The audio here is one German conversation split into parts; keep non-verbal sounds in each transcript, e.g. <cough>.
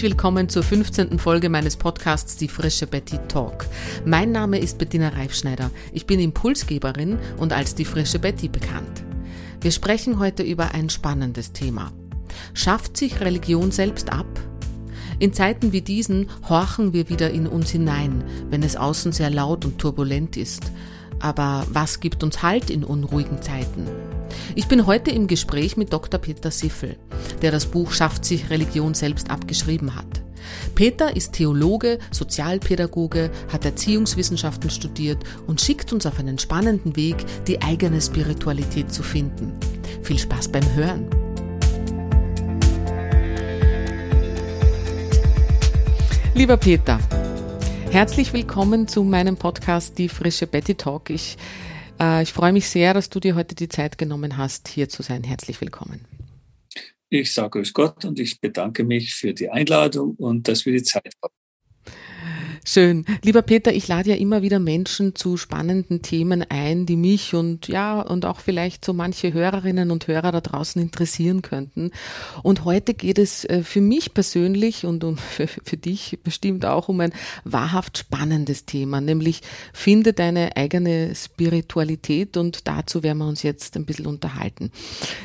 Herzlich willkommen zur 15. Folge meines Podcasts Die frische Betty Talk. Mein Name ist Bettina Reifschneider. Ich bin Impulsgeberin und als die frische Betty bekannt. Wir sprechen heute über ein spannendes Thema. Schafft sich Religion selbst ab? In Zeiten wie diesen horchen wir wieder in uns hinein, wenn es außen sehr laut und turbulent ist. Aber was gibt uns Halt in unruhigen Zeiten? Ich bin heute im Gespräch mit Dr. Peter Siffel, der das Buch Schafft sich Religion selbst abgeschrieben hat. Peter ist Theologe, Sozialpädagoge, hat Erziehungswissenschaften studiert und schickt uns auf einen spannenden Weg, die eigene Spiritualität zu finden. Viel Spaß beim Hören! Lieber Peter, herzlich willkommen zu meinem Podcast Die frische Betty Talk. Ich, ich freue mich sehr, dass du dir heute die Zeit genommen hast, hier zu sein. Herzlich willkommen. Ich sage Grüß Gott und ich bedanke mich für die Einladung und dass wir die Zeit haben. Schön. Lieber Peter, ich lade ja immer wieder Menschen zu spannenden Themen ein, die mich und ja, und auch vielleicht so manche Hörerinnen und Hörer da draußen interessieren könnten. Und heute geht es äh, für mich persönlich und um, <laughs> für, für dich bestimmt auch um ein wahrhaft spannendes Thema, nämlich finde deine eigene Spiritualität und dazu werden wir uns jetzt ein bisschen unterhalten.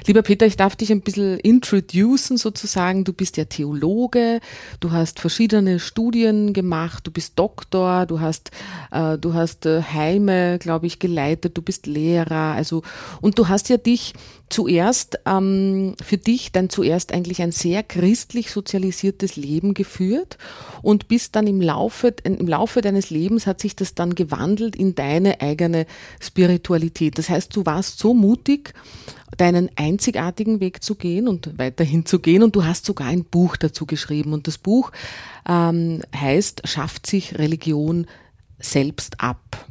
Lieber Peter, ich darf dich ein bisschen introducen sozusagen. Du bist ja Theologe, du hast verschiedene Studien gemacht, du bist Doktor, du hast, äh, du hast äh, Heime, glaube ich, geleitet, du bist Lehrer, also und du hast ja dich zuerst ähm, für dich dann zuerst eigentlich ein sehr christlich sozialisiertes Leben geführt und bist dann im Laufe im Laufe deines Lebens hat sich das dann gewandelt in deine eigene Spiritualität. Das heißt, du warst so mutig deinen einzigartigen Weg zu gehen und weiterhin zu gehen. Und du hast sogar ein Buch dazu geschrieben. Und das Buch ähm, heißt, schafft sich Religion selbst ab.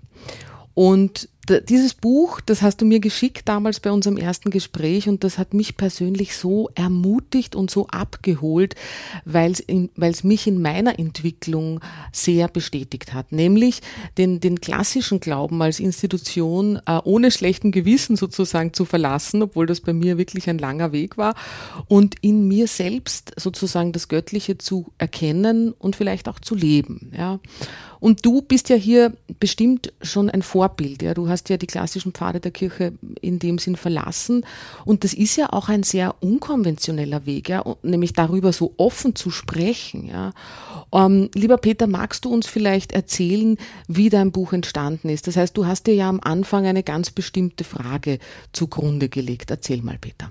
Und dieses Buch, das hast du mir geschickt damals bei unserem ersten Gespräch und das hat mich persönlich so ermutigt und so abgeholt, weil es mich in meiner Entwicklung sehr bestätigt hat. Nämlich den, den klassischen Glauben als Institution äh, ohne schlechten Gewissen sozusagen zu verlassen, obwohl das bei mir wirklich ein langer Weg war und in mir selbst sozusagen das Göttliche zu erkennen und vielleicht auch zu leben. Ja. Und du bist ja hier bestimmt schon ein Vorbild. Ja. Du hast ja die klassischen Pfade der Kirche in dem Sinn verlassen. Und das ist ja auch ein sehr unkonventioneller Weg, ja, nämlich darüber so offen zu sprechen. Ja. Ähm, lieber Peter, magst du uns vielleicht erzählen, wie dein Buch entstanden ist? Das heißt, du hast dir ja am Anfang eine ganz bestimmte Frage zugrunde gelegt. Erzähl mal, Peter.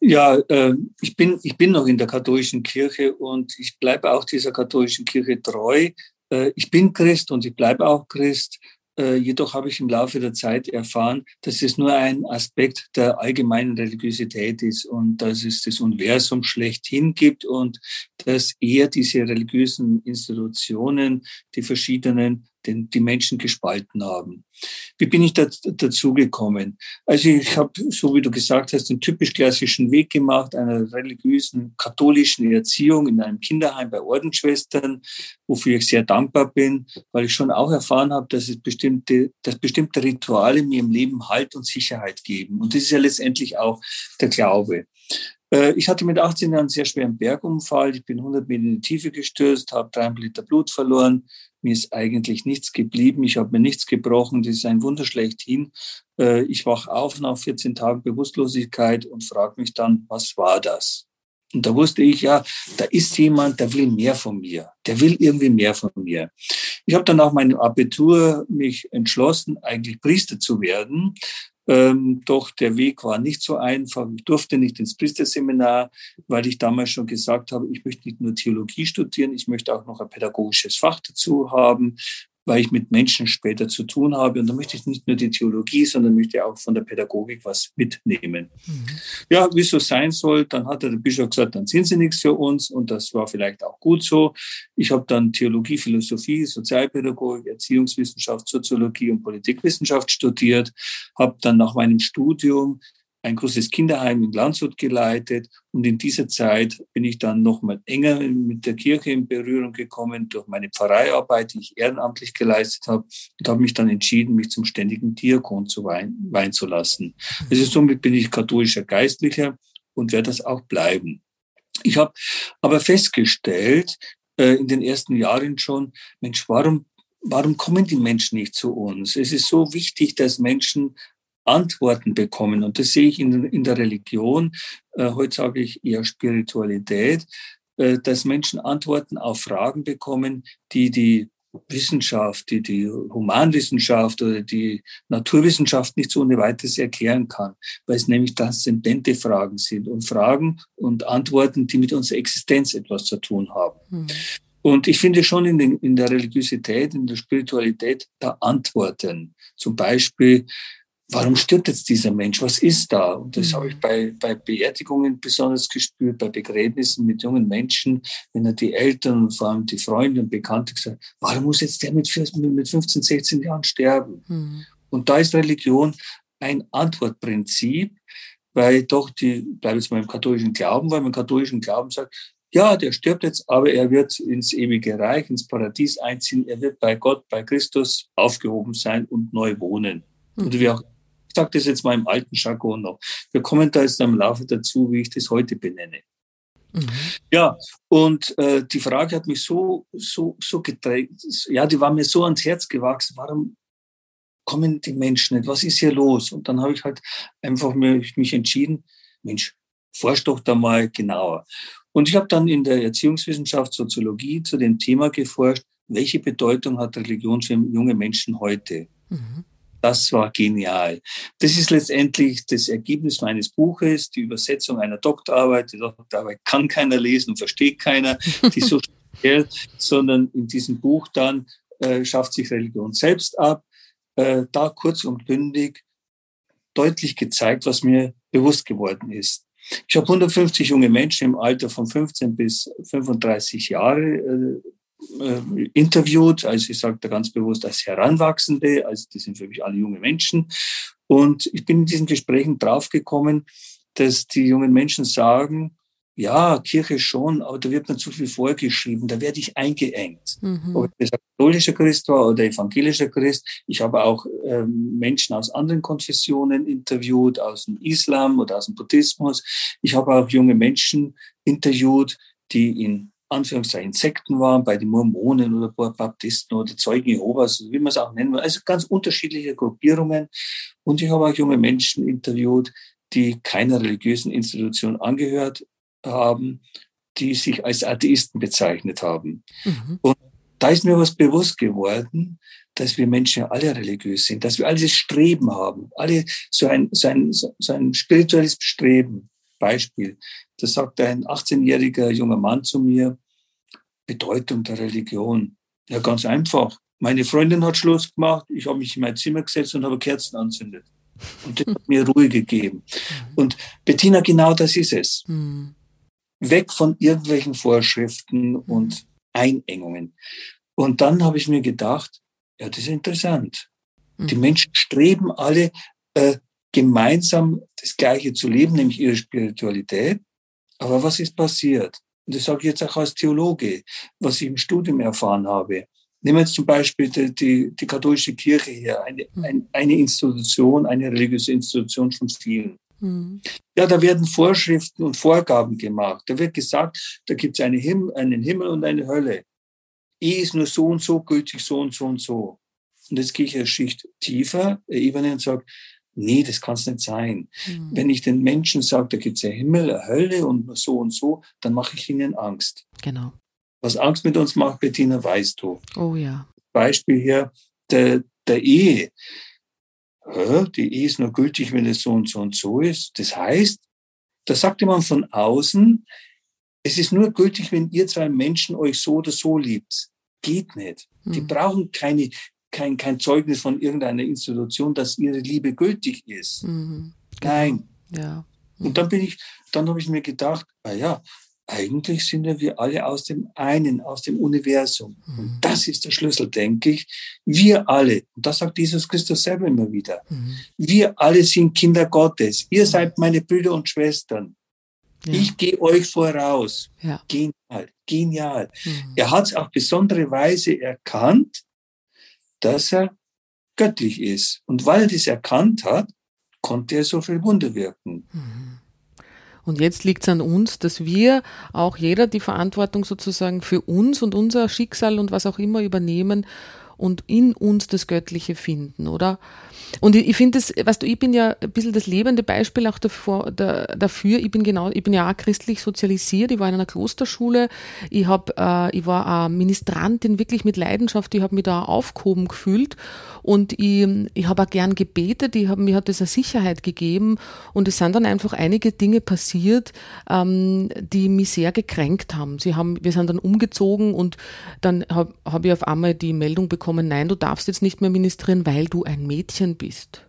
Ja, äh, ich, bin, ich bin noch in der katholischen Kirche und ich bleibe auch dieser katholischen Kirche treu äh, ich bin Christ und ich bleibe auch Christ. Äh, jedoch habe ich im Laufe der Zeit erfahren, dass es nur ein Aspekt der allgemeinen Religiosität ist und dass es das Universum schlechthin gibt und dass eher diese religiösen Institutionen, die verschiedenen, den, die Menschen gespalten haben. Wie bin ich da, dazu gekommen? Also ich habe, so wie du gesagt hast, den typisch klassischen Weg gemacht, einer religiösen katholischen Erziehung in einem Kinderheim bei Ordensschwestern, wofür ich sehr dankbar bin, weil ich schon auch erfahren habe, dass es bestimmte, dass bestimmte Rituale mir im Leben Halt und Sicherheit geben. Und das ist ja letztendlich auch der Glaube. Äh, ich hatte mit 18 Jahren einen sehr schweren Bergunfall. Ich bin 100 Meter in die Tiefe gestürzt, habe dreieinhalb Liter Blut verloren. Mir ist eigentlich nichts geblieben. Ich habe mir nichts gebrochen. Das ist ein Wunder schlechthin. Äh, ich wache auf nach 14 Tagen Bewusstlosigkeit und frage mich dann, was war das? Und da wusste ich, ja, da ist jemand, der will mehr von mir. Der will irgendwie mehr von mir. Ich habe dann nach meinem Abitur mich entschlossen, eigentlich Priester zu werden. Ähm, doch der Weg war nicht so einfach. Ich durfte nicht ins Priesterseminar, weil ich damals schon gesagt habe, ich möchte nicht nur Theologie studieren, ich möchte auch noch ein pädagogisches Fach dazu haben weil ich mit Menschen später zu tun habe. Und da möchte ich nicht nur die Theologie, sondern möchte auch von der Pädagogik was mitnehmen. Mhm. Ja, wie es so sein soll, dann hat der Bischof gesagt, dann sind sie nichts für uns. Und das war vielleicht auch gut so. Ich habe dann Theologie, Philosophie, Sozialpädagogik, Erziehungswissenschaft, Soziologie und Politikwissenschaft studiert, habe dann nach meinem Studium ein großes Kinderheim in Landshut geleitet. Und in dieser Zeit bin ich dann noch mal enger mit der Kirche in Berührung gekommen durch meine Pfarreiarbeit, die ich ehrenamtlich geleistet habe. Und habe mich dann entschieden, mich zum ständigen Diakon zu weihen, weihen zu lassen. Also somit bin ich katholischer Geistlicher und werde das auch bleiben. Ich habe aber festgestellt, äh, in den ersten Jahren schon, Mensch, warum, warum kommen die Menschen nicht zu uns? Es ist so wichtig, dass Menschen Antworten bekommen. Und das sehe ich in, in der Religion. Äh, heute sage ich eher Spiritualität, äh, dass Menschen Antworten auf Fragen bekommen, die die Wissenschaft, die die Humanwissenschaft oder die Naturwissenschaft nicht so ohne weiteres erklären kann, weil es nämlich transzendente Fragen sind und Fragen und Antworten, die mit unserer Existenz etwas zu tun haben. Mhm. Und ich finde schon in, den, in der Religiosität, in der Spiritualität da Antworten. Zum Beispiel, warum stirbt jetzt dieser Mensch? Was ist da? Und das mhm. habe ich bei, bei Beerdigungen besonders gespürt, bei Begräbnissen mit jungen Menschen, wenn er die Eltern und vor allem die Freunde und Bekannte gesagt warum muss jetzt der mit, mit 15, 16 Jahren sterben? Mhm. Und da ist Religion ein Antwortprinzip, weil doch die, bleibe jetzt mal im katholischen Glauben, weil man im katholischen Glauben sagt, ja, der stirbt jetzt, aber er wird ins ewige Reich, ins Paradies einziehen, er wird bei Gott, bei Christus aufgehoben sein und neu wohnen. Mhm. Oder wie auch sage das jetzt mal im alten Jargon noch. Wir kommen da jetzt im Laufe dazu, wie ich das heute benenne. Mhm. Ja, und äh, die Frage hat mich so, so, so gedreht, ja, die war mir so ans Herz gewachsen. Warum kommen die Menschen nicht? Was ist hier los? Und dann habe ich halt einfach mich, mich entschieden, Mensch, forsch doch da mal genauer. Und ich habe dann in der Erziehungswissenschaft Soziologie zu dem Thema geforscht, welche Bedeutung hat Religion für junge Menschen heute? Mhm. Das war genial. Das ist letztendlich das Ergebnis meines Buches, die Übersetzung einer Doktorarbeit. Die Doktorarbeit kann keiner lesen und versteht keiner, die so <laughs> speziell, sondern in diesem Buch dann äh, schafft sich Religion selbst ab. Äh, da kurz und bündig deutlich gezeigt, was mir bewusst geworden ist. Ich habe 150 junge Menschen im Alter von 15 bis 35 Jahre äh, äh, interviewt, also ich sage da ganz bewusst als Heranwachsende, also die sind für mich alle junge Menschen. Und ich bin in diesen Gesprächen draufgekommen, dass die jungen Menschen sagen, ja, Kirche schon, aber da wird mir zu viel vorgeschrieben, da werde ich eingeengt. Mhm. Ob ich katholischer Christ war oder evangelischer Christ. Ich habe auch ähm, Menschen aus anderen Konfessionen interviewt, aus dem Islam oder aus dem Buddhismus. Ich habe auch junge Menschen interviewt, die in Anführungszeichen Sekten waren, bei den Mormonen oder Baptisten oder Zeugen Jehovas, wie man es auch nennen will. Also ganz unterschiedliche Gruppierungen. Und ich habe auch junge Menschen interviewt, die keiner religiösen Institution angehört haben, die sich als Atheisten bezeichnet haben. Mhm. Und da ist mir was bewusst geworden, dass wir Menschen ja alle religiös sind, dass wir alle das Streben haben, alle so ein, so ein, so ein spirituelles Streben. Beispiel. Da sagt ein 18-jähriger junger Mann zu mir, Bedeutung der Religion. Ja, ganz einfach. Meine Freundin hat Schluss gemacht, ich habe mich in mein Zimmer gesetzt und habe Kerzen anzündet. Und das hat mir Ruhe gegeben. Und Bettina, genau das ist es. Hm. Weg von irgendwelchen Vorschriften und Einengungen. Und dann habe ich mir gedacht, ja, das ist interessant. Die. Menschen streben alle äh, gemeinsam das Gleiche zu leben, nämlich ihre Spiritualität. Aber was ist passiert? Und das sage ich jetzt auch als Theologe, was ich im Studium erfahren habe. Nehmen wir jetzt zum Beispiel die, die, die katholische Kirche hier, eine, hm. ein, eine Institution, eine religiöse Institution von vielen. Mhm. Ja, da werden Vorschriften und Vorgaben gemacht. Da wird gesagt, da gibt es eine Him einen Himmel und eine Hölle. Ehe ist nur so und so gültig, so und so und so. Und jetzt gehe ich eine Schicht tiefer, Ebene und sage, Nee, das kann es nicht sein. Mhm. Wenn ich den Menschen sage, da gibt es ja Himmel, eine Hölle und so und so, dann mache ich ihnen Angst. Genau. Was Angst mit uns macht, Bettina, weißt du. Oh ja. Beispiel hier der, der Ehe. Die Ehe ist nur gültig, wenn es so und so und so ist. Das heißt, da sagte man von außen, es ist nur gültig, wenn ihr zwei Menschen euch so oder so liebt. Geht nicht. Mhm. Die brauchen keine kein, kein Zeugnis von irgendeiner Institution, dass ihre Liebe gültig ist. Mhm. Genau. Nein. Ja. Mhm. Und dann bin ich, dann habe ich mir gedacht, na ja, eigentlich sind ja wir alle aus dem einen, aus dem Universum. Mhm. Und das ist der Schlüssel, denke ich. Wir alle, und das sagt Jesus Christus selber immer wieder, mhm. wir alle sind Kinder Gottes. Ihr mhm. seid meine Brüder und Schwestern. Ja. Ich gehe euch voraus. Ja. Genial, genial. Mhm. Er hat es auf besondere Weise erkannt, dass er göttlich ist. Und weil er das erkannt hat, konnte er so viel Wunder wirken. Mhm. Und jetzt liegt es an uns, dass wir auch jeder die Verantwortung sozusagen für uns und unser Schicksal und was auch immer übernehmen und in uns das Göttliche finden, oder? Und ich, ich finde das, weißt du, ich bin ja ein bisschen das lebende Beispiel auch dafür, dafür. Ich bin genau, ich bin ja auch christlich sozialisiert. Ich war in einer Klosterschule. Ich habe, äh, ich war eine Ministrantin wirklich mit Leidenschaft. Ich habe mich da aufgehoben gefühlt und ich, ich habe auch gern gebetet. Ich hab, mir hat das eine Sicherheit gegeben und es sind dann einfach einige Dinge passiert, ähm, die mich sehr gekränkt haben. Sie haben, wir sind dann umgezogen und dann habe hab ich auf einmal die Meldung bekommen, nein, du darfst jetzt nicht mehr ministrieren, weil du ein Mädchen bist.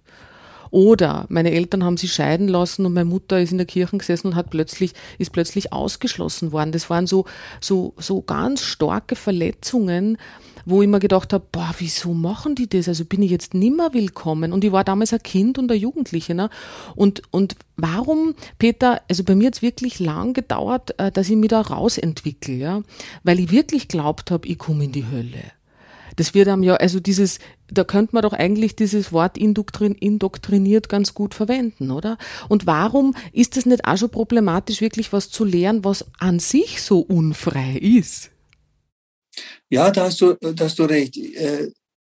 Oder meine Eltern haben sich scheiden lassen und meine Mutter ist in der Kirche gesessen und hat plötzlich, ist plötzlich ausgeschlossen worden. Das waren so, so, so ganz starke Verletzungen, wo ich mir gedacht habe, boah, wieso machen die das? Also bin ich jetzt nimmer willkommen? Und ich war damals ein Kind und ein Jugendliche. Ne? Und, und warum, Peter, also bei mir hat es wirklich lang gedauert, äh, dass ich mich da rausentwickle, ja? weil ich wirklich glaubt habe, ich komme in die Hölle. Das wird einem ja, also dieses, da könnte man doch eigentlich dieses Wort indoktrin, indoktriniert ganz gut verwenden, oder? Und warum ist es nicht auch schon problematisch, wirklich was zu lernen, was an sich so unfrei ist? Ja, da hast du, da hast du recht.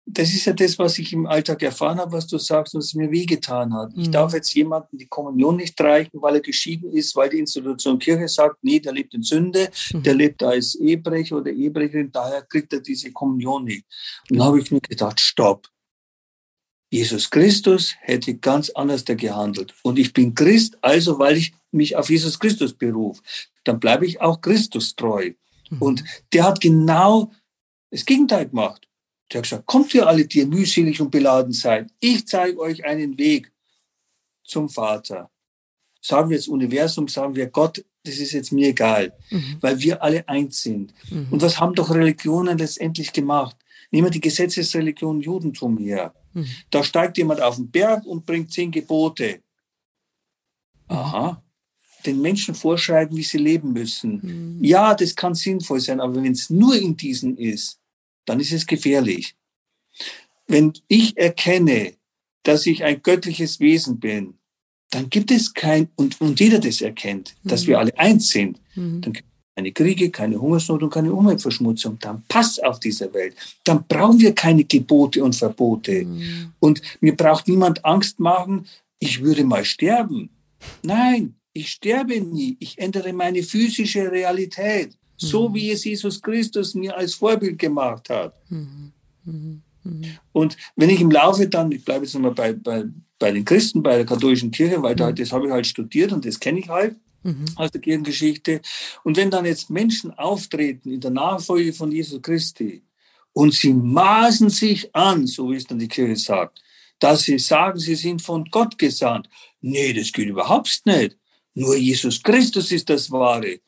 Das ist ja das, was ich im Alltag erfahren habe, was du sagst, was mir wehgetan hat. Ich mhm. darf jetzt jemandem die Kommunion nicht reichen, weil er geschieden ist, weil die Institution Kirche sagt, nee, der lebt in Sünde, mhm. der lebt als Ehebrecher oder Ehebrecherin, daher kriegt er diese Kommunion nicht. Und dann habe ich mir gedacht, stopp. Jesus Christus hätte ganz anders da gehandelt. Und ich bin Christ, also weil ich mich auf Jesus Christus berufe, dann bleibe ich auch Christus treu. Mhm. Und der hat genau das Gegenteil gemacht. Der hat gesagt, kommt ihr alle, die ihr mühselig und beladen seid. Ich zeige euch einen Weg zum Vater. Sagen wir jetzt Universum, sagen wir Gott, das ist jetzt mir egal, mhm. weil wir alle eins sind. Mhm. Und was haben doch Religionen letztendlich gemacht? Nehmen wir die Gesetzesreligion Judentum her. Mhm. Da steigt jemand auf den Berg und bringt zehn Gebote. Aha. Den Menschen vorschreiben, wie sie leben müssen. Mhm. Ja, das kann sinnvoll sein, aber wenn es nur in diesen ist, dann ist es gefährlich. Wenn ich erkenne, dass ich ein göttliches Wesen bin, dann gibt es kein, und, und jeder das erkennt, mhm. dass wir alle eins sind, mhm. dann gibt es keine Kriege, keine Hungersnot und keine Umweltverschmutzung. Dann passt auf dieser Welt. Dann brauchen wir keine Gebote und Verbote. Mhm. Und mir braucht niemand Angst machen, ich würde mal sterben. Nein, ich sterbe nie. Ich ändere meine physische Realität so mhm. wie es Jesus Christus mir als Vorbild gemacht hat. Mhm. Mhm. Und wenn ich im Laufe dann, ich bleibe jetzt nochmal bei, bei, bei den Christen, bei der katholischen Kirche, weil da, das habe ich halt studiert und das kenne ich halt aus der Kirchengeschichte. Und wenn dann jetzt Menschen auftreten in der Nachfolge von Jesus Christi und sie maßen sich an, so wie es dann die Kirche sagt, dass sie sagen, sie sind von Gott gesandt. Nee, das geht überhaupt nicht. Nur Jesus Christus ist das Wahre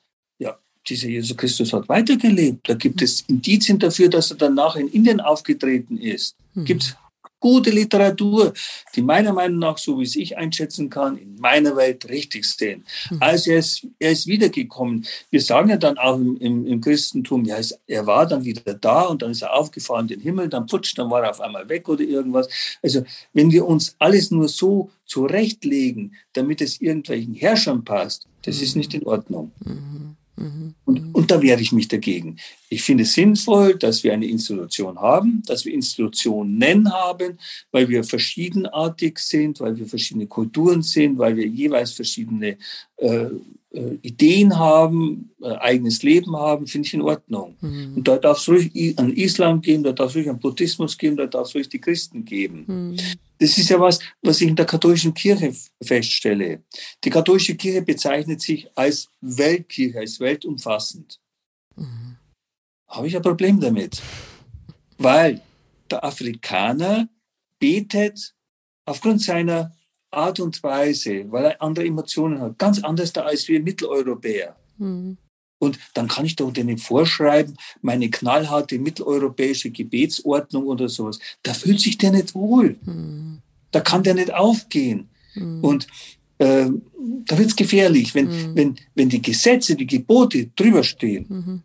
dieser Jesus Christus hat weitergelebt. Da gibt es Indizien dafür, dass er danach in Indien aufgetreten ist. Mhm. Gibt es gute Literatur, die meiner Meinung nach, so wie es ich einschätzen kann, in meiner Welt richtig sehen. Mhm. Also er ist, er ist wiedergekommen. Wir sagen ja dann auch im, im, im Christentum, ja, er war dann wieder da und dann ist er aufgefahren in den Himmel, dann putscht, dann war er auf einmal weg oder irgendwas. Also wenn wir uns alles nur so zurechtlegen, damit es irgendwelchen Herrschern passt, das ist nicht in Ordnung. Mhm. Und, und da wehre ich mich dagegen. Ich finde es sinnvoll, dass wir eine Institution haben, dass wir Institutionen haben, weil wir verschiedenartig sind, weil wir verschiedene Kulturen sind, weil wir jeweils verschiedene äh, äh, Ideen haben, äh, eigenes Leben haben, finde ich in Ordnung. Mhm. Und da darf es ruhig an Islam geben, da darf es ruhig an Buddhismus geben, da darf es ruhig die Christen geben. Mhm. Das ist ja was, was ich in der katholischen Kirche feststelle. Die katholische Kirche bezeichnet sich als Weltkirche, als weltumfassend. Mhm. Habe ich ein Problem damit. Weil der Afrikaner betet aufgrund seiner Art und Weise, weil er andere Emotionen hat, ganz anders da als wir Mitteleuropäer. Mhm. Und dann kann ich doch denen vorschreiben, meine knallharte mitteleuropäische Gebetsordnung oder sowas. Da fühlt sich der nicht wohl. Mhm. Da kann der nicht aufgehen. Mhm. Und äh, da wird es gefährlich, wenn, mhm. wenn, wenn die Gesetze, die Gebote drüber stehen.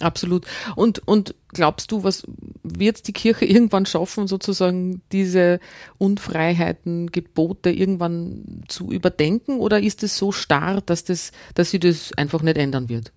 Absolut. Und, und glaubst du, was wird die Kirche <laughs> irgendwann schaffen, sozusagen diese Unfreiheiten, Gebote irgendwann zu überdenken? Oder ist es so starr, dass, das, dass sie das einfach nicht ändern wird?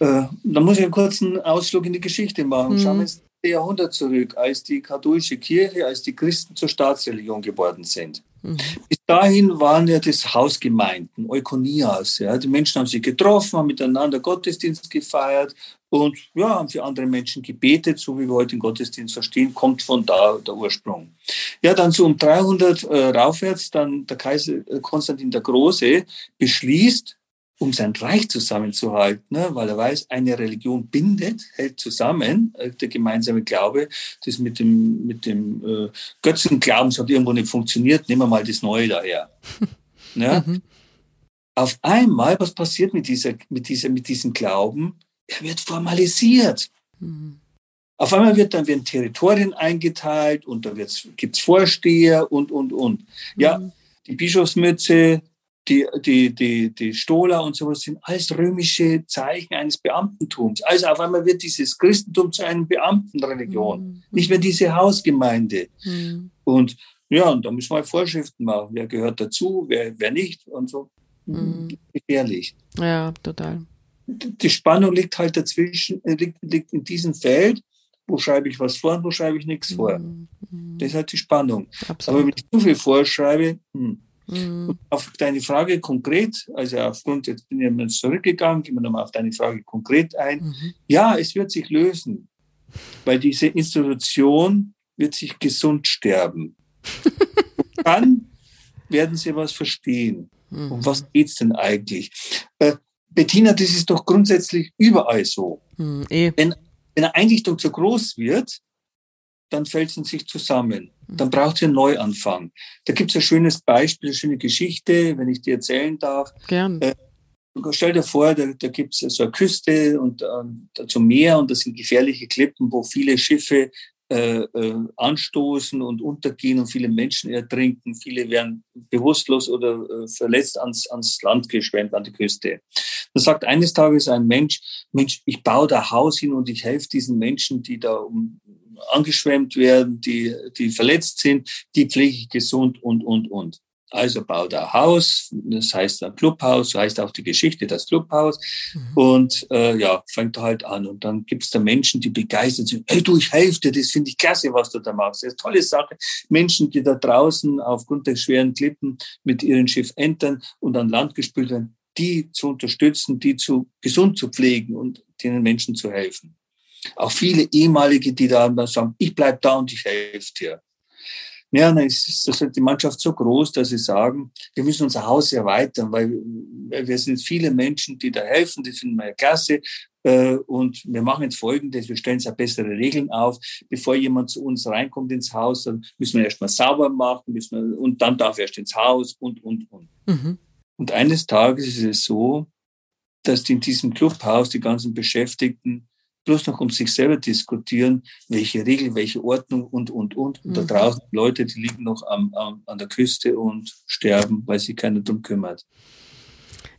Äh, da muss ich einen kurzen Ausflug in die Geschichte machen. Mhm. Schauen wir ins Jahrhundert zurück, als die katholische Kirche, als die Christen zur Staatsreligion geworden sind. Mhm. Bis dahin waren ja das Hausgemeinden, Eukonias. Ja. Die Menschen haben sich getroffen, haben miteinander Gottesdienst gefeiert und ja, haben für andere Menschen gebetet, so wie wir heute den Gottesdienst verstehen, kommt von da der Ursprung. Ja, dann so um 300 äh, raufwärts, dann der Kaiser äh, Konstantin der Große beschließt, um sein Reich zusammenzuhalten, ne? weil er weiß, eine Religion bindet, hält zusammen, äh, der gemeinsame Glaube. Das mit dem, mit dem äh, Götzenglauben hat irgendwo nicht funktioniert, nehmen wir mal das Neue daher. ja? <laughs> Mhm. Auf einmal, was passiert mit, dieser, mit, dieser, mit diesem Glauben? Er wird formalisiert. Mhm. Auf einmal wird dann werden Territorien eingeteilt und da gibt es Vorsteher und, und, und. Ja, mhm. die Bischofsmütze, die, die, die, die Stola und sowas sind alles römische Zeichen eines Beamtentums. Also auf einmal wird dieses Christentum zu einer Beamtenreligion, mhm. nicht mehr diese Hausgemeinde. Mhm. Und ja, und da müssen wir halt Vorschriften machen. Wer gehört dazu, wer, wer nicht und so. Mhm. Gefährlich. Ja, total. Die Spannung liegt halt dazwischen, äh, liegt, liegt in diesem Feld. Wo schreibe ich was vor und wo schreibe ich nichts vor? Mhm. Das ist halt die Spannung. Absolut. Aber wenn ich zu viel vorschreibe, hm, Mhm. Auf deine Frage konkret, also aufgrund, jetzt bin ich mal zurückgegangen, gehen wir nochmal auf deine Frage konkret ein. Mhm. Ja, es wird sich lösen, weil diese Institution wird sich gesund sterben. <laughs> dann werden sie was verstehen. Mhm. Um was geht's denn eigentlich? Äh, Bettina, das ist doch grundsätzlich überall so. Mhm, eh. wenn, wenn eine Einrichtung zu groß wird, dann fällt sie in sich zusammen. Dann braucht sie einen Neuanfang. Da gibt es ein schönes Beispiel, eine schöne Geschichte, wenn ich dir erzählen darf. Gern. Äh, stell dir vor, da, da gibt es so eine Küste und äh, zum Meer und das sind gefährliche Klippen, wo viele Schiffe äh, äh, anstoßen und untergehen und viele Menschen ertrinken, viele werden bewusstlos oder äh, verletzt ans, ans Land geschwemmt, an die Küste. Da sagt eines Tages ein Mensch, Mensch, ich baue da Haus hin und ich helfe diesen Menschen, die da um, angeschwemmt werden, die, die verletzt sind, die pflege ich gesund und, und, und. Also baut er Haus, das heißt ein Clubhaus, so heißt auch die Geschichte das Clubhaus. Mhm. Und äh, ja, fängt halt an. Und dann gibt es da Menschen, die begeistert sind. Hey du, ich helfe dir, das finde ich klasse, was du da machst. Das ist eine tolle Sache. Menschen, die da draußen aufgrund der schweren Klippen mit ihren Schiff entern und an Land gespült werden, die zu unterstützen, die zu gesund zu pflegen und den Menschen zu helfen. Auch viele ehemalige, die da sagen, ich bleib da und ich helfe dir. Ja, dann ist das halt die Mannschaft so groß, dass sie sagen, wir müssen unser Haus erweitern, weil wir sind viele Menschen, die da helfen, die finden wir klasse. Äh, und wir machen jetzt Folgendes, wir stellen jetzt bessere Regeln auf. Bevor jemand zu uns reinkommt ins Haus, dann müssen wir erstmal sauber machen, müssen wir, und dann darf er erst ins Haus und, und, und. Mhm. Und eines Tages ist es so, dass in diesem Clubhaus die ganzen Beschäftigten bloß noch um sich selber diskutieren, welche Regeln, welche Ordnung und, und, und. Und mhm. da draußen Leute, die liegen noch am, am, an der Küste und sterben, weil sich keiner drum kümmert.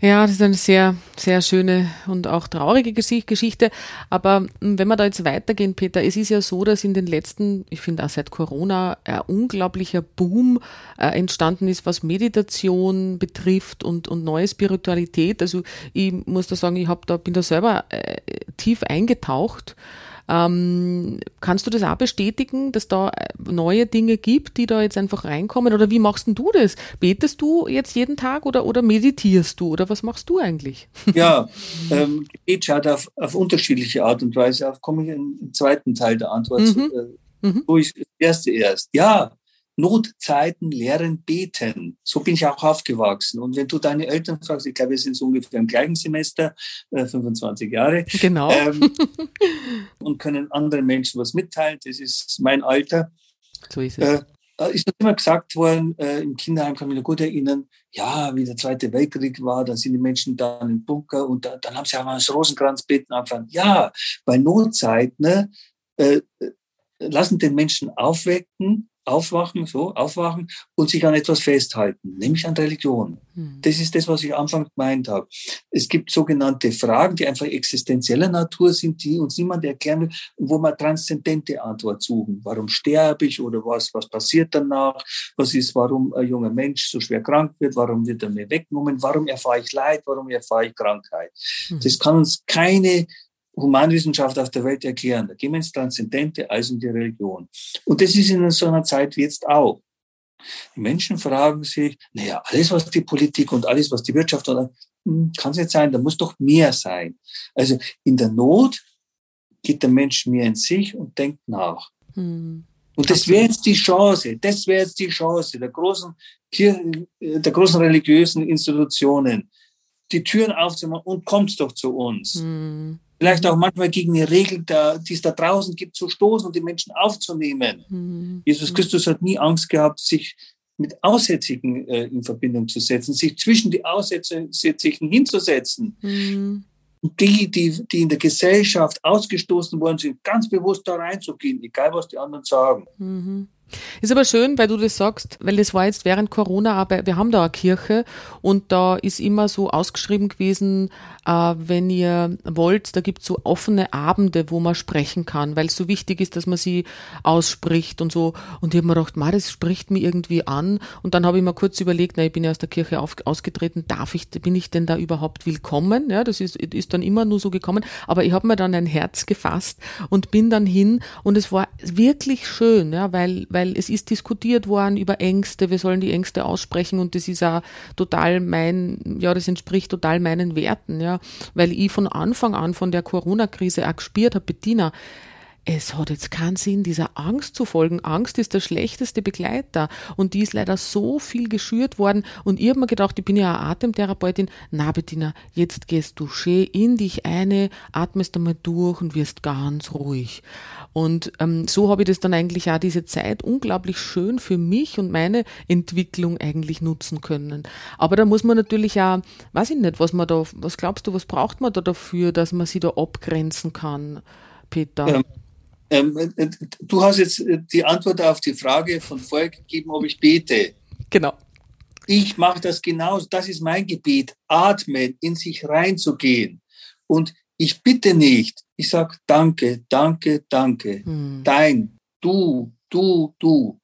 Ja, das ist eine sehr, sehr schöne und auch traurige Geschichte. Aber hm, wenn wir da jetzt weitergehen, Peter, es ist ja so, dass in den letzten, ich finde auch seit Corona, ein unglaublicher Boom äh, entstanden ist, was Meditation betrifft und, und neue Spiritualität. Also ich muss da sagen, ich hab da, bin da selber äh, tief eingetaucht. Ähm, kannst du das auch bestätigen, dass da äh, neue Dinge gibt, die da jetzt einfach reinkommen? Oder wie machst denn du das? Betest du jetzt jeden Tag oder, oder meditierst du? Oder was machst du eigentlich? <laughs> Ja, ähm, Gebet schaut auf, auf unterschiedliche Art und Weise auf. Komme ich im zweiten Teil der Antwort. Mhm. Äh, mhm. Wo ich das erste erst. Ja, Notzeiten lehren beten. So bin ich auch aufgewachsen. Und wenn du deine Eltern fragst, ich glaube, wir sind so ungefähr im gleichen Semester, äh, 25 Jahre. Genau. Ähm, <laughs> und können anderen Menschen was mitteilen. Das ist mein Alter. So ist es. Äh, äh ist immer gesagt worden, äh, im Kinderheim kann ich mich noch gut erinnern, ja, wie der Zweite Weltkrieg war, da sind die Menschen dann im Bunker und da, dann haben sie auch mal das Rosenkranzbeten angefangen. Ja, bei Notzeiten ne, äh, lassen den Menschen aufwecken, aufwachen, so, aufwachen und sich an etwas festhalten, nämlich an Religion. Hm. Das ist das, was ich am Anfang gemeint habe. Es gibt sogenannte Fragen, die einfach existenzieller Natur sind, die uns niemand erklären will, wo wir transzendente Antwort suchen. Warum sterbe ich oder was, was passiert danach? Was ist, warum ein junger Mensch so schwer krank wird? Warum wird er mir weggenommen? Warum erfahre ich Leid? Warum erfahre ich Krankheit? Hm. Das kann uns keine Humanwissenschaft auf der Welt erklären. Da gehen wir ins Transzendente, also in die Religion. Und das ist in so einer Zeit wie jetzt auch. Die Menschen fragen sich, naja, alles, was die Politik und alles, was die Wirtschaft oder hm, kann es nicht sein, da muss doch mehr sein. Also in der Not geht der Mensch mehr in sich und denkt nach. Hm. Und das wäre jetzt die Chance, das wäre jetzt die Chance der großen Kirchen, der großen religiösen Institutionen, die Türen aufzumachen und kommt doch zu uns. Hm vielleicht auch manchmal gegen eine Regel, die es da draußen gibt, zu stoßen und die Menschen aufzunehmen. Mhm. Jesus Christus hat nie Angst gehabt, sich mit Aussätzigen äh, in Verbindung zu setzen, sich zwischen die Aussätzigen hinzusetzen. Mhm. Die, die, die in der Gesellschaft ausgestoßen worden sind, ganz bewusst da reinzugehen, egal was die anderen sagen. Mhm. Ist aber schön, weil du das sagst, weil das war jetzt während Corona, aber wir haben da eine Kirche und da ist immer so ausgeschrieben gewesen, äh, wenn ihr wollt, da gibt es so offene Abende, wo man sprechen kann, weil es so wichtig ist, dass man sie ausspricht und so. Und ich habe mir gedacht, ma, das spricht mich irgendwie an. Und dann habe ich mir kurz überlegt, na, ich bin ja aus der Kirche auf, ausgetreten, darf ich, bin ich denn da überhaupt willkommen? Ja, das ist, ist dann immer nur so gekommen. Aber ich habe mir dann ein Herz gefasst und bin dann hin und es war wirklich schön, ja, weil, weil es ist diskutiert worden über Ängste, wir sollen die Ängste aussprechen und das ist auch total mein, ja, das entspricht total meinen Werten, ja weil ich von Anfang an von der Corona-Krise auch gespürt habe, Bettina, es hat jetzt keinen Sinn, dieser Angst zu folgen. Angst ist der schlechteste Begleiter und die ist leider so viel geschürt worden. Und ich habe mir gedacht, ich bin ja eine Atemtherapeutin. Na, Bettina, jetzt gehst du schön in dich eine, atmest einmal durch und wirst ganz ruhig. Und ähm, so habe ich das dann eigentlich auch diese Zeit unglaublich schön für mich und meine Entwicklung eigentlich nutzen können. Aber da muss man natürlich auch, weiß ich nicht, was man da, was glaubst du, was braucht man da dafür, dass man sie da abgrenzen kann, Peter? Ähm, ähm, äh, du hast jetzt äh, die Antwort auf die Frage von vorher gegeben, ob ich bete. Genau. Ich mache das genauso. Das ist mein Gebet. Atmen, in sich reinzugehen. Und ich bitte nicht. Ich sag danke, danke, danke. Hm. Dein, du, du, du.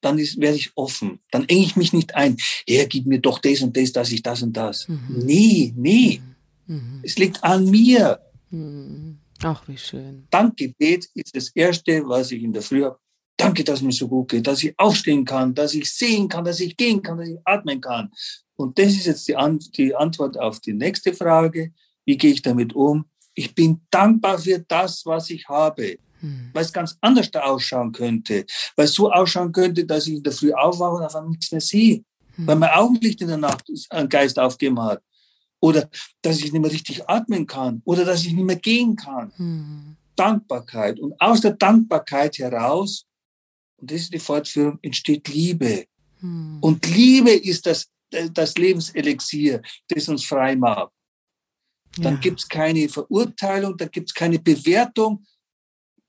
Dann ist, werde ich offen. Dann enge ich mich nicht ein. Herr, gib mir doch das und das, dass ich das und das. Mhm. Nee, nee. Mhm. Es liegt an mir. Mhm. Ach, wie schön. Dankgebet ist das Erste, was ich in der Früh habe. Danke, dass mir so gut geht, dass ich aufstehen kann, dass ich sehen kann, dass ich gehen kann, dass ich atmen kann. Und das ist jetzt die, An die Antwort auf die nächste Frage. Wie gehe ich damit um? Ich bin dankbar für das, was ich habe. Hm. Weil es ganz anders da ausschauen könnte. Weil es so ausschauen könnte, dass ich in der Früh aufwache und einfach nichts mehr sehe. Hm. Weil mein Augenlicht in der Nacht einen Geist aufgegeben hat. Oder dass ich nicht mehr richtig atmen kann. Oder dass ich nicht mehr gehen kann. Hm. Dankbarkeit. Und aus der Dankbarkeit heraus, und das ist die Fortführung, entsteht Liebe. Hm. Und Liebe ist das, das Lebenselixier, das uns frei macht. Dann ja. gibt es keine Verurteilung, dann gibt es keine Bewertung.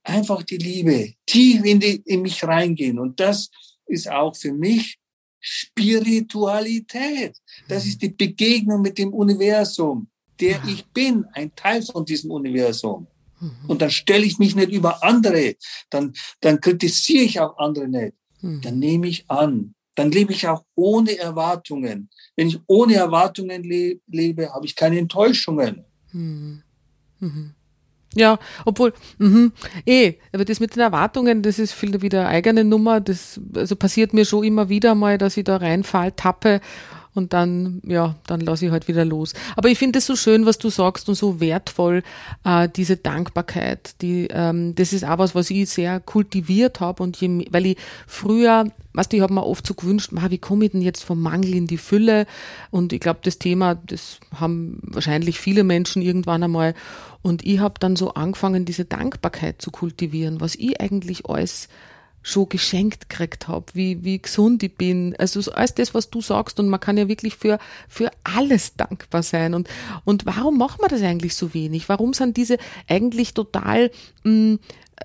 Einfach die Liebe, tief in, die, in mich reingehen. Und das ist auch für mich Spiritualität. Das ist die Begegnung mit dem Universum, der ich bin, ein Teil von diesem Universum. Mhm. Und dann stelle ich mich nicht über andere, dann, dann kritisiere ich auch andere nicht. Mhm. Dann nehme ich an, dann lebe ich auch ohne Erwartungen. Wenn ich ohne Erwartungen le lebe, habe ich keine Enttäuschungen. Mhm. Mhm. Ja, obwohl, mhm, eh, aber das mit den Erwartungen, das ist viel wieder eigene Nummer. Das also passiert mir schon immer wieder mal, dass ich da reinfall, tappe und dann, ja, dann lasse ich halt wieder los. Aber ich finde es so schön, was du sagst und so wertvoll, äh, diese Dankbarkeit. Die, ähm, das ist auch was, was ich sehr kultiviert habe und je, weil ich früher, weißt du, ich habe mir oft so gewünscht, wie komme ich denn jetzt vom Mangel in die Fülle? Und ich glaube, das Thema, das haben wahrscheinlich viele Menschen irgendwann einmal. Und ich habe dann so angefangen, diese Dankbarkeit zu kultivieren, was ich eigentlich alles schon geschenkt gekriegt habe, wie, wie gesund ich bin. Also alles das, was du sagst. Und man kann ja wirklich für, für alles dankbar sein. Und, und warum macht man das eigentlich so wenig? Warum sind diese eigentlich total mh, mm,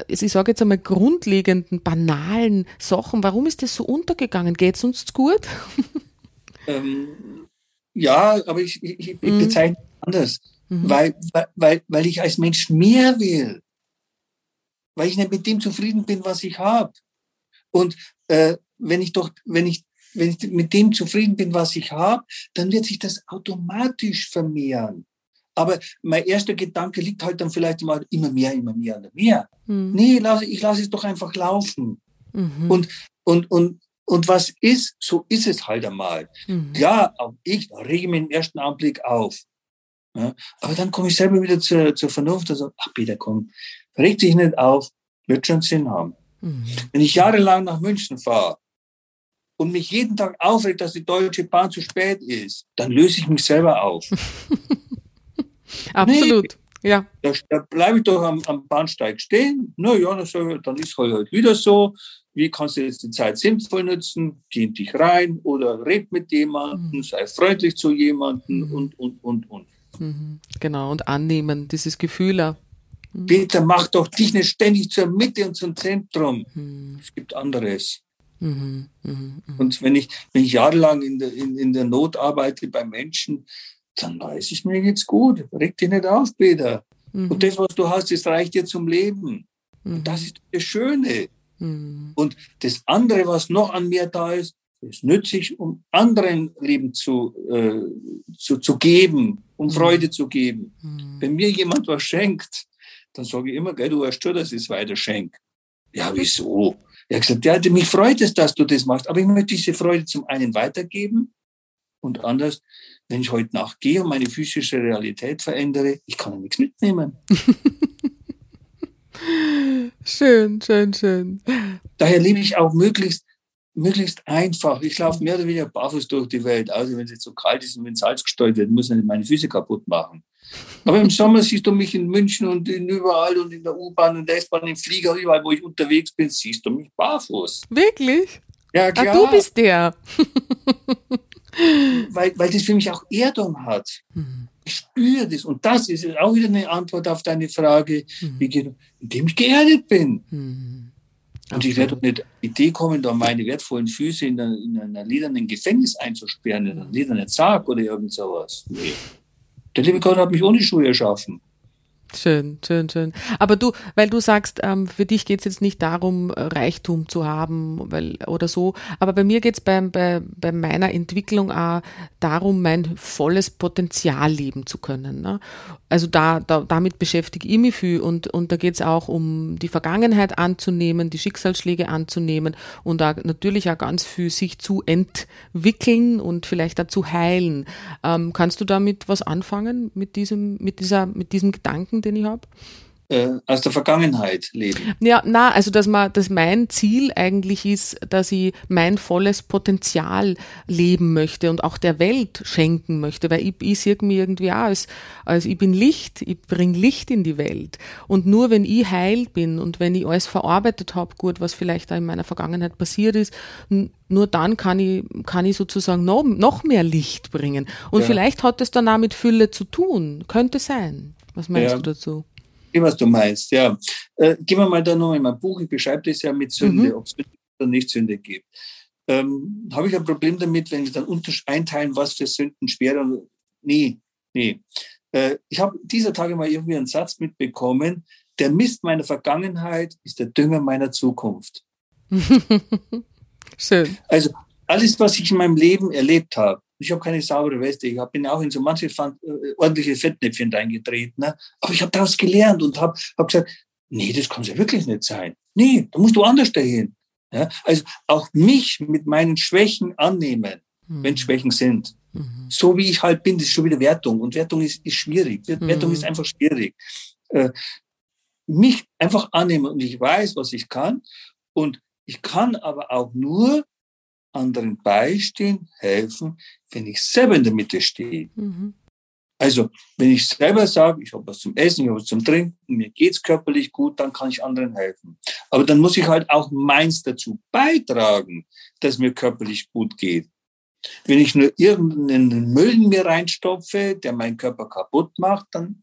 ich sage jetzt einmal, grundlegenden, banalen Sachen, warum ist das so untergegangen? Geht es uns gut? <laughs> Ähm, ja, aber ich, ich, ich mhm. bezeichne anders, mhm. weil, weil, weil ich als Mensch mehr will. Weil ich nicht mit dem zufrieden bin, was ich habe. Und äh, wenn ich doch, wenn ich, wenn ich mit dem zufrieden bin, was ich habe, dann wird sich das automatisch vermehren. Aber mein erster Gedanke liegt halt dann vielleicht immer, immer mehr, immer mehr, immer mehr. Mhm. Nee, lass, ich lasse es doch einfach laufen. Mhm. Und, und, und, und was ist, so ist es halt einmal. Mhm. Ja, auch ich rege mich im ersten Augenblick auf. Ja, aber dann komme ich selber wieder zur, zur Vernunft und sage, ach Peter, komm, reg dich nicht auf, wird schon Sinn haben. Mhm. Wenn ich jahrelang nach München fahre und mich jeden Tag aufregt, dass die Deutsche Bahn zu spät ist, dann löse ich mich selber auf. <laughs> Absolut. Nee, ja. Da, da bleibe ich doch am, am Bahnsteig stehen. Na ja, dann, dann ist halt, halt wieder so. Wie kannst du jetzt die Zeit sinnvoll nutzen? Geh in dich rein oder red mit jemandem, mhm. sei freundlich zu jemandem mhm. und, und, und, und. Mhm. Genau, und annehmen, dieses Gefühl. Mhm. Peter, mach doch dich nicht ständig zur Mitte und zum Zentrum. Mhm. Es gibt anderes. Mhm. Mhm. Und wenn ich, wenn ich jahrelang in der, in, in der Not arbeite bei Menschen, dann weiß ich, mir geht's gut. Reg dich nicht auf, Peter. Mhm. Und das, was du hast, das reicht dir zum Leben. Mhm. Und das ist das Schöne. Mhm. Und das andere, was noch an mir da ist, ist nützlich, um anderen Leben zu, äh, zu, zu geben, um mhm. Freude zu geben. Mhm. Wenn mir jemand was schenkt, dann sage ich immer, gell, du weißt schon, dass ich es weiter schenke. Ja, wieso? Er hat gesagt, ja, mich freut es, dass du das machst, aber ich möchte diese Freude zum einen weitergeben und anders, wenn ich heute Nacht gehe und meine physische Realität verändere, ich kann ja nichts mitnehmen. <laughs> schön, schön, schön. Daher lebe ich auch möglichst, möglichst einfach. Ich laufe mehr oder weniger barfuß durch die Welt. Also wenn es jetzt so kalt ist und wenn Salz gesteuert wird, muss ich meine Füße kaputt machen. Aber im Sommer siehst du mich in München und in überall und in der U-Bahn und der S-Bahn, im Flieger, überall, wo ich unterwegs bin, siehst du mich barfuß. Wirklich? Ja, klar. Ah, du bist der. <laughs> weil, weil das für mich auch Erdung hat. Mhm. Ich spüre das. Und das ist auch wieder eine Antwort auf deine Frage, mhm. wie indem ich geerdet bin. Mhm. Und ich werde nicht die Idee kommen, da meine wertvollen Füße in, einer, in einer liedernen Gefängnis einzusperren, in einem liedernen Sarg oder irgend sowas. Nee. Der liebe Gott hat mich ohne Schuhe erschaffen. Schön, schön, schön. Aber du, weil du sagst, ähm, für dich geht es jetzt nicht darum, Reichtum zu haben weil, oder so, aber bei mir geht es bei, bei, bei meiner Entwicklung auch darum, mein volles Potenzial leben zu können. Ne? Also da, da, damit beschäftige ich mich viel und, und da geht es auch um die Vergangenheit anzunehmen, die Schicksalsschläge anzunehmen und da natürlich auch ganz viel sich zu entwickeln und vielleicht dazu heilen. Ähm, kannst du damit was anfangen mit diesem, mit dieser, mit diesem Gedanken? Den ich habe? Äh, aus der Vergangenheit leben. Ja, na, also dass man, dass mein Ziel eigentlich ist, dass ich mein volles Potenzial leben möchte und auch der Welt schenken möchte, weil ich, ich sehe mich irgendwie auch als, als ich bin Licht, ich bringe Licht in die Welt. Und nur wenn ich heil bin und wenn ich alles verarbeitet habe, gut, was vielleicht da in meiner Vergangenheit passiert ist, nur dann kann ich, kann ich sozusagen noch, noch mehr Licht bringen. Und ja. vielleicht hat es dann auch mit Fülle zu tun. Könnte sein. Was meinst ja. du dazu? Was du meinst, ja. Äh, gehen wir mal da noch in mein Buch, ich beschreibe das ja mit Sünde, mhm. ob es Sünde oder nicht Sünde gibt. Ähm, Habe ich ein Problem damit, wenn ich dann einteilen, was für Sünden schwerer. Nee, nee. Äh, ich habe dieser Tage mal irgendwie einen Satz mitbekommen, der Mist meiner Vergangenheit ist der Dünger meiner Zukunft. <laughs> Schön. Also alles, was ich in meinem Leben erlebt habe, ich habe keine saubere Weste. Ich bin auch in so manche äh, ordentliche Fettnäpfchen reingetreten. Ne? Aber ich habe daraus gelernt und habe hab gesagt, nee, das kann ja wirklich nicht sein. Nee, da musst du anders dahin. Ja? Also auch mich mit meinen Schwächen annehmen, mhm. wenn Schwächen sind. Mhm. So wie ich halt bin, das ist schon wieder Wertung. Und Wertung ist, ist schwierig. Wertung mhm. ist einfach schwierig. Äh, mich einfach annehmen und ich weiß, was ich kann. Und ich kann aber auch nur, anderen beistehen, helfen, wenn ich selber in der Mitte stehe. Mhm. Also, wenn ich selber sage, ich habe was zum Essen, ich habe was zum Trinken, mir geht's körperlich gut, dann kann ich anderen helfen. Aber dann muss ich halt auch meins dazu beitragen, dass mir körperlich gut geht. Wenn ich nur irgendeinen Müll in mir reinstopfe, der meinen Körper kaputt macht, dann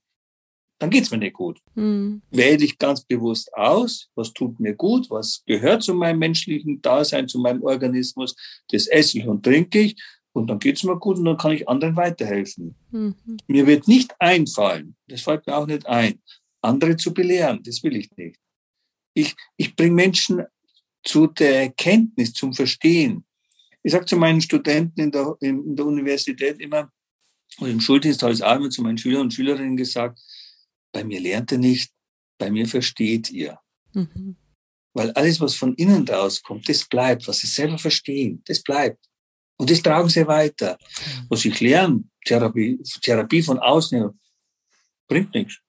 dann geht's mir nicht gut. Mhm. Wähle ich ganz bewusst aus, was tut mir gut, was gehört zu meinem menschlichen Dasein, zu meinem Organismus, das esse ich und trinke ich und dann geht's mir gut und dann kann ich anderen weiterhelfen. Mhm. Mir wird nicht einfallen, das fällt mir auch nicht ein, andere zu belehren, das will ich nicht. Ich, ich bringe Menschen zu der Erkenntnis, zum Verstehen. Ich sage zu meinen Studenten in der, in der Universität immer, und im Schuldienst habe ich auch immer zu meinen Schülern und Schülerinnen gesagt, bei mir lernt ihr nicht, bei mir versteht ihr. Mhm. Weil alles, was von innen rauskommt, das bleibt, was sie selber verstehen, das bleibt. Und das tragen sie weiter. Mhm. Was ich lerne, Therapie, Therapie von außen, bringt nichts.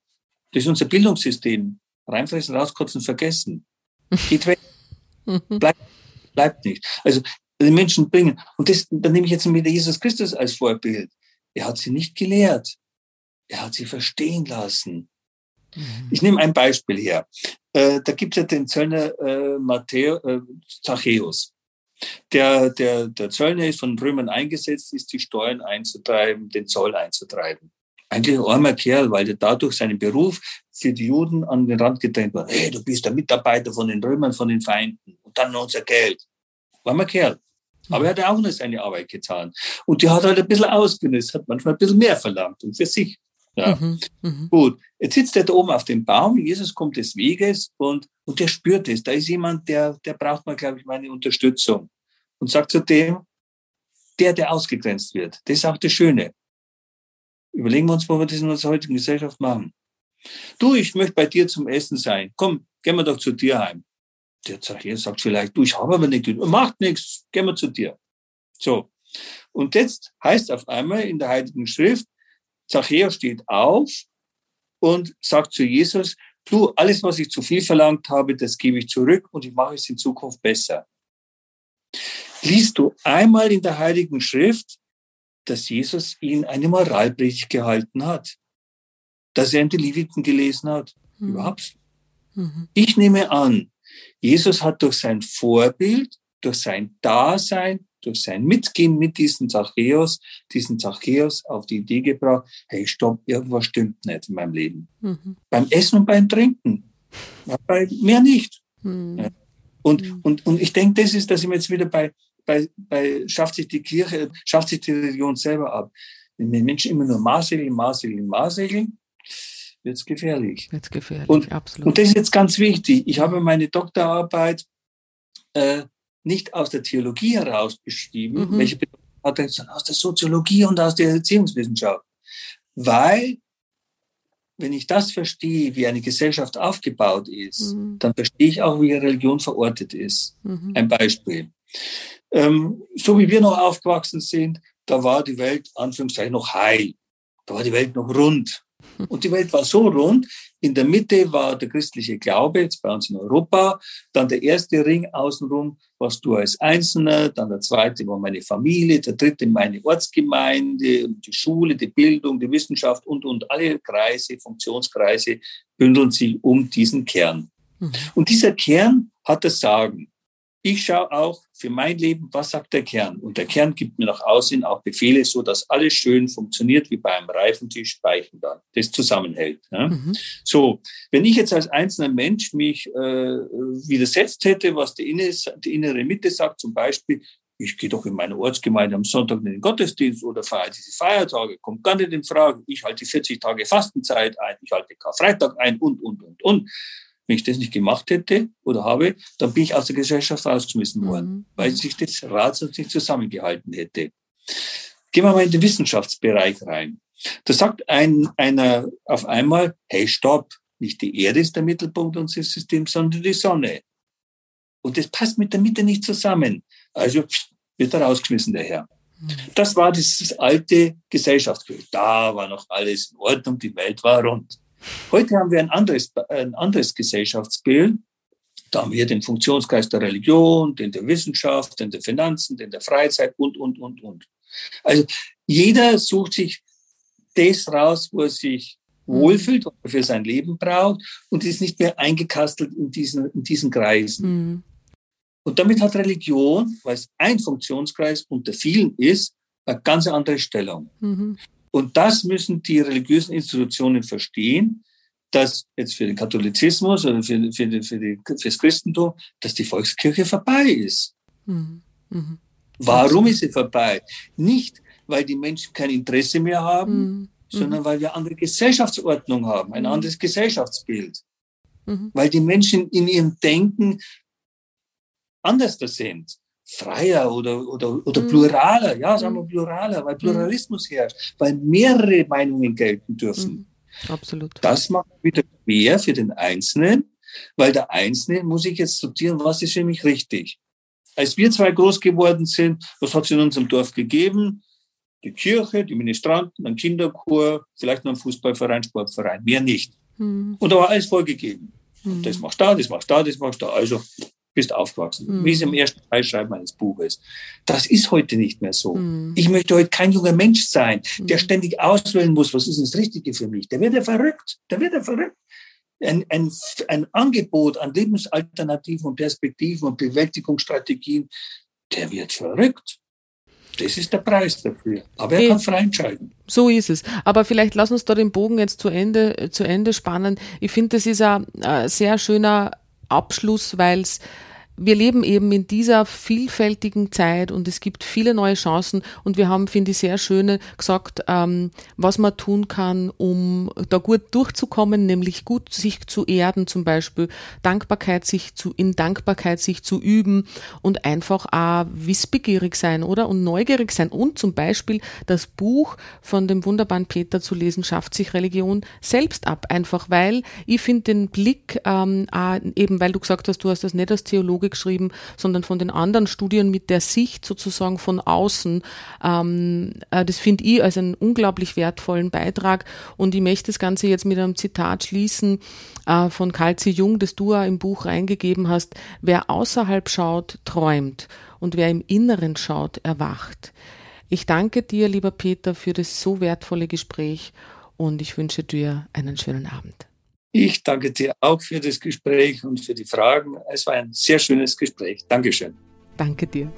Das ist unser Bildungssystem. Reinfressen, rauskotzen, vergessen. Geht weg. Mhm. Bleibt, bleibt nicht. Also die Menschen bringen. Und das, dann nehme ich jetzt wieder Jesus Christus als Vorbild. Er hat sie nicht gelehrt. Er hat sie verstehen lassen. Mhm. Ich nehme ein Beispiel her. Äh, da gibt es ja den Zöllner äh, Matthäus, äh, Zachäus. Der, der, der Zöllner ist von Römern eingesetzt, ist die Steuern einzutreiben, den Zoll einzutreiben. Eigentlich ein armer Kerl, weil er dadurch seinen Beruf für die Juden an den Rand gedrängt war. Hey, du bist der Mitarbeiter von den Römern, von den Feinden. Und dann unser Geld. Armer Kerl. Aber er hat auch nur seine Arbeit getan. Und die hat halt ein bisschen ausgenutzt, hat manchmal ein bisschen mehr verlangt und für sich. Ja. Mhm, mh. Gut, jetzt sitzt er da oben auf dem Baum, Jesus kommt des Weges und, und der spürt es. Da ist jemand, der, der braucht mal, glaube ich, meine Unterstützung. Und sagt zu dem, der, der ausgegrenzt wird. Das ist auch das Schöne. Überlegen wir uns, wo wir das in unserer heutigen Gesellschaft machen. Du, ich möchte bei dir zum Essen sein. Komm, gehen wir doch zu dir heim. Der Zachäus sagt vielleicht, du, ich habe aber nicht, macht nichts, gehen wir zu dir. So. Und jetzt heißt auf einmal in der Heiligen Schrift, Zachäus steht auf und sagt zu Jesus, du, alles, was ich zu viel verlangt habe, das gebe ich zurück und ich mache es in Zukunft besser. Liest du einmal in der Heiligen Schrift, dass Jesus ihn eine Moralpredigt gehalten hat, dass er in die Leviten gelesen hat? Mhm. Überhaupt. Mhm. Ich nehme an, Jesus hat durch sein Vorbild, durch sein Dasein, durch sein Mitgehen mit diesem Zachäus, diesen Zachäus auf die Idee gebracht, hey, stopp, irgendwas stimmt nicht in meinem Leben. Mhm. Beim Essen und beim Trinken. Bei mehr nicht. Mhm. Ja. Und, mhm. und, und ich denke, das ist, dass ich jetzt wieder bei, bei, bei, schafft sich die Kirche, schafft sich die Religion selber ab. Wenn die Menschen immer nur Maßregeln, Maßregeln, Maßregeln, wird es gefährlich. Wird's gefährlich, und, absolut. Und das ist jetzt ganz wichtig. Ich habe meine Doktorarbeit äh, nicht aus der Theologie heraus beschrieben, mhm. welche hat er gesagt, aus der Soziologie und aus der Erziehungswissenschaft. Weil, wenn ich das verstehe, wie eine Gesellschaft aufgebaut ist, mhm. dann verstehe ich auch, wie Religion verortet ist. Mhm. Ein Beispiel. Ähm, so wie wir noch aufgewachsen sind, da war die Welt, Anführungszeichen, noch heil. Da war die Welt noch rund. Und die Welt war so rund. In der Mitte war der christliche Glaube, jetzt bei uns in Europa. Dann der erste Ring außenrum warst du als Einzelner. Dann der zweite war meine Familie. Der dritte meine Ortsgemeinde, die Schule, die Bildung, die Wissenschaft und, und alle Kreise, Funktionskreise bündeln sich um diesen Kern. Mhm. Und dieser Kern hat das Sagen. Ich schaue auch für mein Leben, was sagt der Kern? Und der Kern gibt mir nach außen auch Befehle, so dass alles schön funktioniert, wie bei einem Reifentisch speichen dann, das zusammenhält. Ja? Mhm. So, wenn ich jetzt als einzelner Mensch mich äh, widersetzt hätte, was die, innere, die innere Mitte sagt, zum Beispiel, ich gehe doch in meine Ortsgemeinde am Sonntag in den Gottesdienst oder feiere diese Feiertage, kommt gar nicht in Frage. Ich halte 40 Tage Fastenzeit ein, ich halte Karfreitag ein und, und, und, und. Wenn ich das nicht gemacht hätte oder habe, dann bin ich aus der Gesellschaft rausgeschmissen worden, mhm. weil sich das Rat nicht zusammengehalten hätte. Gehen wir mal in den Wissenschaftsbereich rein. Da sagt ein, einer auf einmal, hey, stopp, nicht die Erde ist der Mittelpunkt unseres Systems, sondern die Sonne. Und das passt mit der Mitte nicht zusammen. Also wird er rausgeschmissen, der Herr. Mhm. Das war dieses alte Gesellschaftsbild. Da war noch alles in Ordnung, die Welt war rund. Heute haben wir ein anderes, ein anderes Gesellschaftsbild. Da haben wir den Funktionskreis der Religion, den der Wissenschaft, den der Finanzen, den der Freizeit und, und, und, und. Also jeder sucht sich das raus, wo er sich wohlfühlt, was er für sein Leben braucht und ist nicht mehr eingekastelt in diesen, in diesen Kreisen. Mhm. Und damit hat Religion, weil es ein Funktionskreis unter vielen ist, eine ganz andere Stellung. Mhm. Und das müssen die religiösen Institutionen verstehen. dass jetzt für den Katholizismus oder für, für, die, für, die, Christentum, dass die Volkskirche vorbei ist. Mhm. Mhm. Warum ist sie vorbei? Nicht, weil die Menschen kein Interesse mehr haben, mhm. sondern weil wir andere Gesellschaftsordnung haben, ein mhm. anderes Gesellschaftsbild. Mhm. Weil die Menschen in ihrem Denken anders sind. Freier oder, oder, oder mhm. pluraler, ja, sagen wir pluraler, weil Pluralismus herrscht, weil mehrere Meinungen gelten dürfen. Absolut. Das macht wieder mehr für den Einzelnen, weil der Einzelne muss sich jetzt sortieren, was ist für mich richtig. Als wir zwei groß geworden sind, was hat es in unserem Dorf gegeben? Die Kirche, die Ministranten, ein Kinderchor, vielleicht noch ein Fußballverein, Sportverein, mehr nicht. Mhm. Und da war alles vorgegeben. Mhm. Das machst du da, das machst du da, das machst du da. Also bist aufgewachsen, mhm. wie es im ersten Teil schreiben meines Buches. Das ist heute nicht mehr so. Mhm. Ich möchte heute kein junger Mensch sein, der mhm. ständig auswählen muss, was ist das Richtige für mich. Der wird ja verrückt. Der wird ja verrückt ein, ein, ein Angebot an Lebensalternativen und Perspektiven und Bewältigungsstrategien, der wird verrückt. Das ist der Preis dafür. Aber er kann frei entscheiden. So ist es. Aber vielleicht lass uns da den Bogen jetzt zu Ende, zu Ende spannen. Ich finde, das ist ein, ein sehr schöner Abschluss, weil es wir leben eben in dieser vielfältigen Zeit und es gibt viele neue Chancen und wir haben, finde ich, sehr schöne gesagt, ähm, was man tun kann, um da gut durchzukommen, nämlich gut sich zu erden zum Beispiel, Dankbarkeit sich zu, in Dankbarkeit sich zu üben und einfach auch wissbegierig sein, oder? Und neugierig sein und zum Beispiel das Buch von dem wunderbaren Peter zu lesen, schafft sich Religion selbst ab, einfach weil ich finde den Blick, ähm, eben weil du gesagt hast, du hast das nicht als Theologe geschrieben, sondern von den anderen Studien mit der Sicht sozusagen von außen. Ähm, äh, das finde ich als einen unglaublich wertvollen Beitrag. Und ich möchte das Ganze jetzt mit einem Zitat schließen äh, von Kalzi Jung, das du ja im Buch reingegeben hast. Wer außerhalb schaut, träumt. Und wer im Inneren schaut, erwacht. Ich danke dir, lieber Peter, für das so wertvolle Gespräch und ich wünsche dir einen schönen Abend. Ich danke dir auch für das Gespräch und für die Fragen. Es war ein sehr schönes Gespräch. Dankeschön. Danke dir.